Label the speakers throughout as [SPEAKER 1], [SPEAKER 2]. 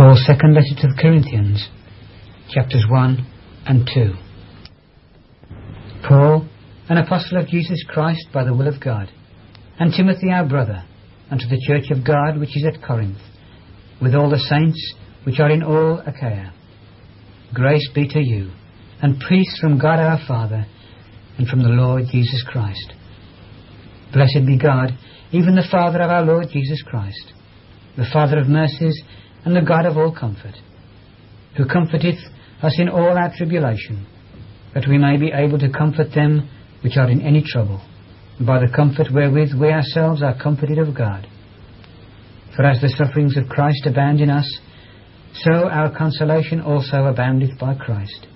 [SPEAKER 1] Paul's second letter to the Corinthians, chapters 1 and 2. Paul, an apostle of Jesus Christ by the will of God, and Timothy our brother, unto the church of God which is at Corinth, with all the saints which are in all Achaia. Grace be to you, and peace from God our Father, and from the Lord Jesus Christ. Blessed be God, even the Father of our Lord Jesus Christ, the Father of mercies, and the God of all comfort, who comforteth us in all our tribulation, that we may be able to comfort them which are in any trouble, by the comfort wherewith we ourselves are comforted of God. For as the sufferings of Christ abound in us, so our consolation also aboundeth by Christ.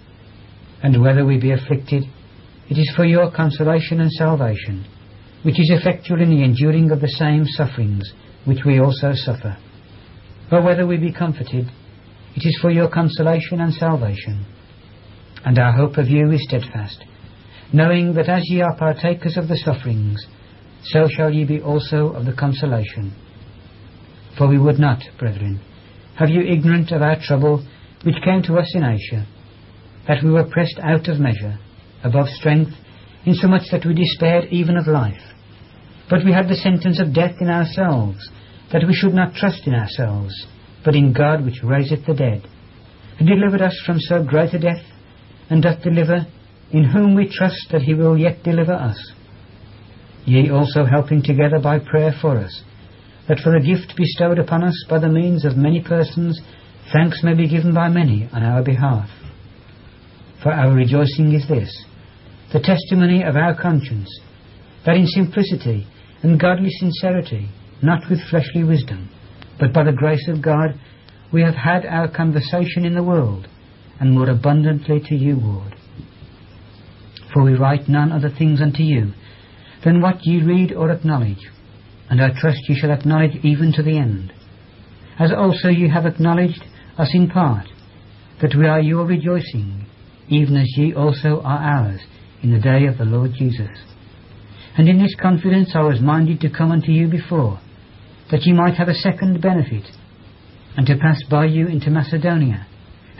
[SPEAKER 1] And whether we be afflicted, it is for your consolation and salvation, which is effectual in the enduring of the same sufferings which we also suffer. Or whether we be comforted, it is for your consolation and salvation. And our hope of you is steadfast, knowing that as ye are partakers of the sufferings, so shall ye be also of the consolation. For we would not, brethren, have you ignorant of our trouble which came to us in Asia, that we were pressed out of measure, above strength, insomuch that we despaired even of life. But we had the sentence of death in ourselves, that we should not trust in ourselves, but in God which raiseth the dead, who delivered us from so great a death, and doth deliver, in whom we trust that he will yet deliver us. Ye also helping together by prayer for us, that for the gift bestowed upon us by the means of many persons, thanks may be given by many on our behalf. For our rejoicing is this, the testimony of our conscience, that in simplicity and godly sincerity, not with fleshly wisdom, but by the grace of God, we have had our conversation in the world, and more abundantly to you, Lord. For we write none other things unto you than what ye read or acknowledge, and I trust ye shall acknowledge even to the end. As also ye have acknowledged us in part, that we are your rejoicing, even as ye also are ours, in the day of the Lord Jesus. And in this confidence I was minded to come unto you before, that ye might have a second benefit, and to pass by you into Macedonia,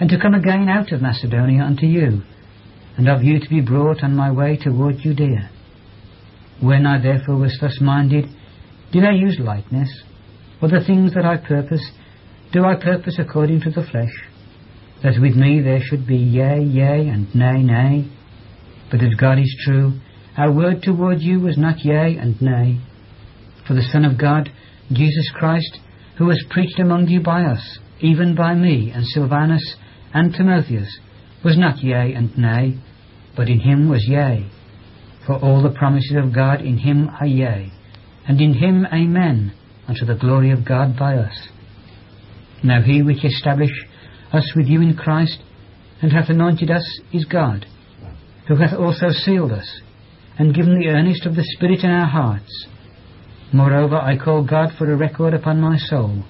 [SPEAKER 1] and to come again out of Macedonia unto you, and of you to be brought on my way toward Judea. When I therefore was thus minded, did I use lightness, or the things that I purpose, do I purpose according to the flesh, that with me there should be yea, yea, and nay, nay? But as God is true, our word toward you was not yea and nay. For the Son of God, Jesus Christ, who was preached among you by us, even by me and Silvanus and Timotheus, was not yea and nay, but in him was yea. For all the promises of God in him are yea, and in him amen, unto the glory of God by us. Now he which established us with you in Christ, and hath anointed us, is God, who hath also sealed us, and given the earnest of the Spirit in our hearts. Moreover, I call God for a record upon my soul,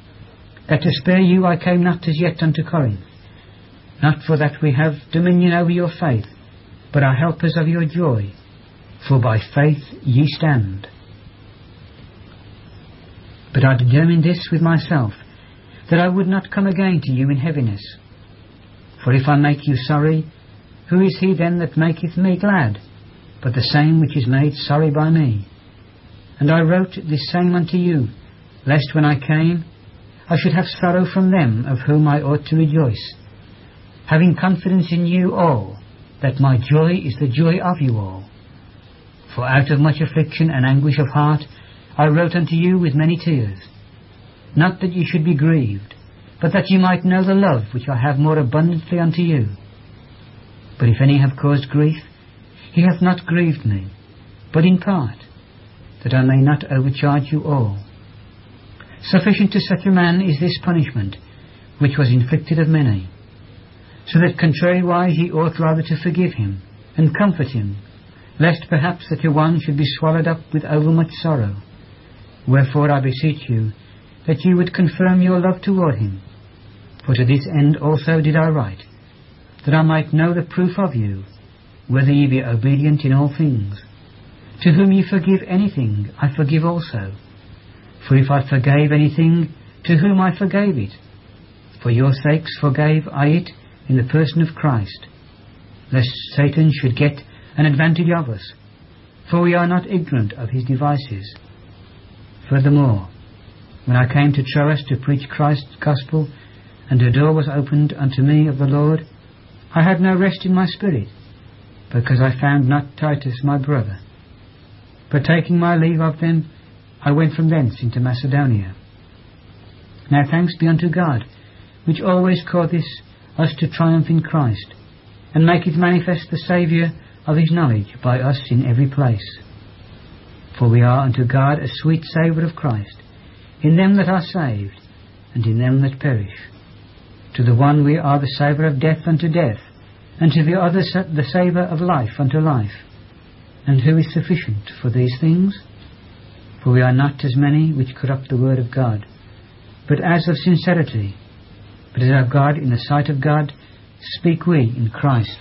[SPEAKER 1] that to spare you I came not as yet unto Corinth, not for that we have dominion over your faith, but are helpers of your joy, for by faith ye stand. But I determined this with myself, that I would not come again to you in heaviness. For if I make you sorry, who is he then that maketh me glad, but the same which is made sorry by me? And I wrote this same unto you, lest when I came I should have sorrow from them of whom I ought to rejoice, having confidence in you all, that my joy is the joy of you all. For out of much affliction and anguish of heart I wrote unto you with many tears, not that ye should be grieved, but that ye might know the love which I have more abundantly unto you. But if any have caused grief, he hath not grieved me, but in part that I may not overcharge you all. Sufficient to such a man is this punishment, which was inflicted of many, so that contrariwise ye ought rather to forgive him, and comfort him, lest perhaps such a one should be swallowed up with overmuch sorrow. Wherefore I beseech you, that ye would confirm your love toward him. For to this end also did I write, that I might know the proof of you, whether ye be obedient in all things. To whom ye forgive anything, I forgive also. For if I forgave anything, to whom I forgave it. For your sakes forgave I it in the person of Christ, lest Satan should get an advantage of us, for we are not ignorant of his devices. Furthermore, when I came to Troas to preach Christ's gospel, and a door was opened unto me of the Lord, I had no rest in my spirit, because I found not Titus my brother. But taking my leave of them, I went from thence into Macedonia. Now thanks be unto God, which always causeth us to triumph in Christ, and maketh manifest the Saviour of his knowledge by us in every place. For we are unto God a sweet savour of Christ, in them that are saved, and in them that perish. To the one we are the savour of death unto death, and to the other the savour of life unto life. And who is sufficient for these things? For we are not as many which corrupt the word of God, but as of sincerity, but as of God in the sight of God, speak we in Christ